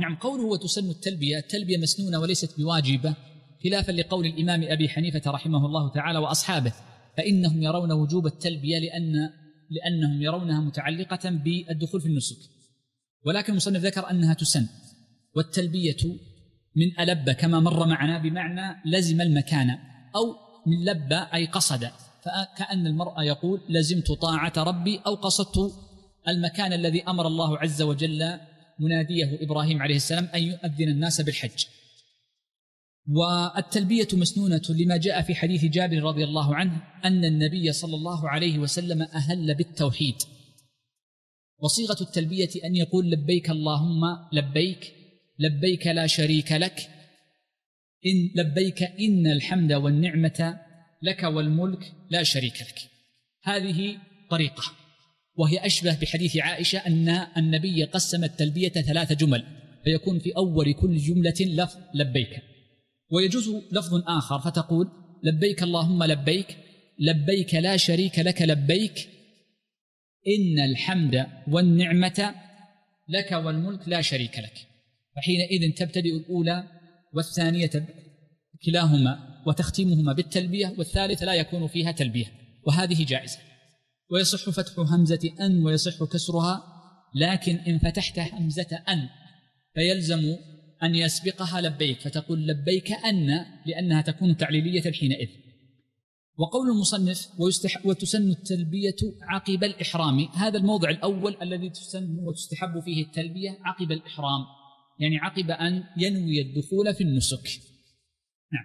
نعم قوله وتسن التلبية التلبية مسنونة وليست بواجبة خلافا لقول الإمام أبي حنيفة رحمه الله تعالى وأصحابه فإنهم يرون وجوب التلبية لأن لأنهم يرونها متعلقة بالدخول في النسك. ولكن المصنف ذكر أنها تسن. والتلبية من ألب كما مر معنا بمعنى لزم المكان أو من لب أي قصد. فكأن المرأة يقول لزمت طاعة ربي أو قصدت المكان الذي أمر الله عز وجل مناديه إبراهيم عليه السلام أن يؤذن الناس بالحج. والتلبية مسنونة لما جاء في حديث جابر رضي الله عنه أن النبي صلى الله عليه وسلم أهل بالتوحيد. وصيغة التلبية أن يقول لبيك اللهم لبيك لبيك لا شريك لك إن لبيك إن الحمد والنعمة لك والملك لا شريك لك. هذه طريقة. وهي أشبه بحديث عائشة أن النبي قسم التلبية ثلاث جمل فيكون في أول كل جملة لفظ لبيك. ويجوز لفظ آخر فتقول لبيك اللهم لبيك لبيك لا شريك لك لبيك إن الحمد والنعمة لك والملك لا شريك لك. فحينئذ تبتدئ الأولى والثانية كلاهما وتختيمهما بالتلبية والثالثة لا يكون فيها تلبية وهذه جائزة. ويصح فتح همزة أن ويصح كسرها لكن إن فتحت همزة أن فيلزم أن يسبقها لبيك فتقول لبيك أن لأنها تكون تعليلية حينئذ وقول المصنف ويستح وتسن التلبية عقب الإحرام. هذا الموضع الأول الذي تسن وتستحب فيه التلبية عقب الإحرام يعني عقب أن ينوي الدخول في النسك.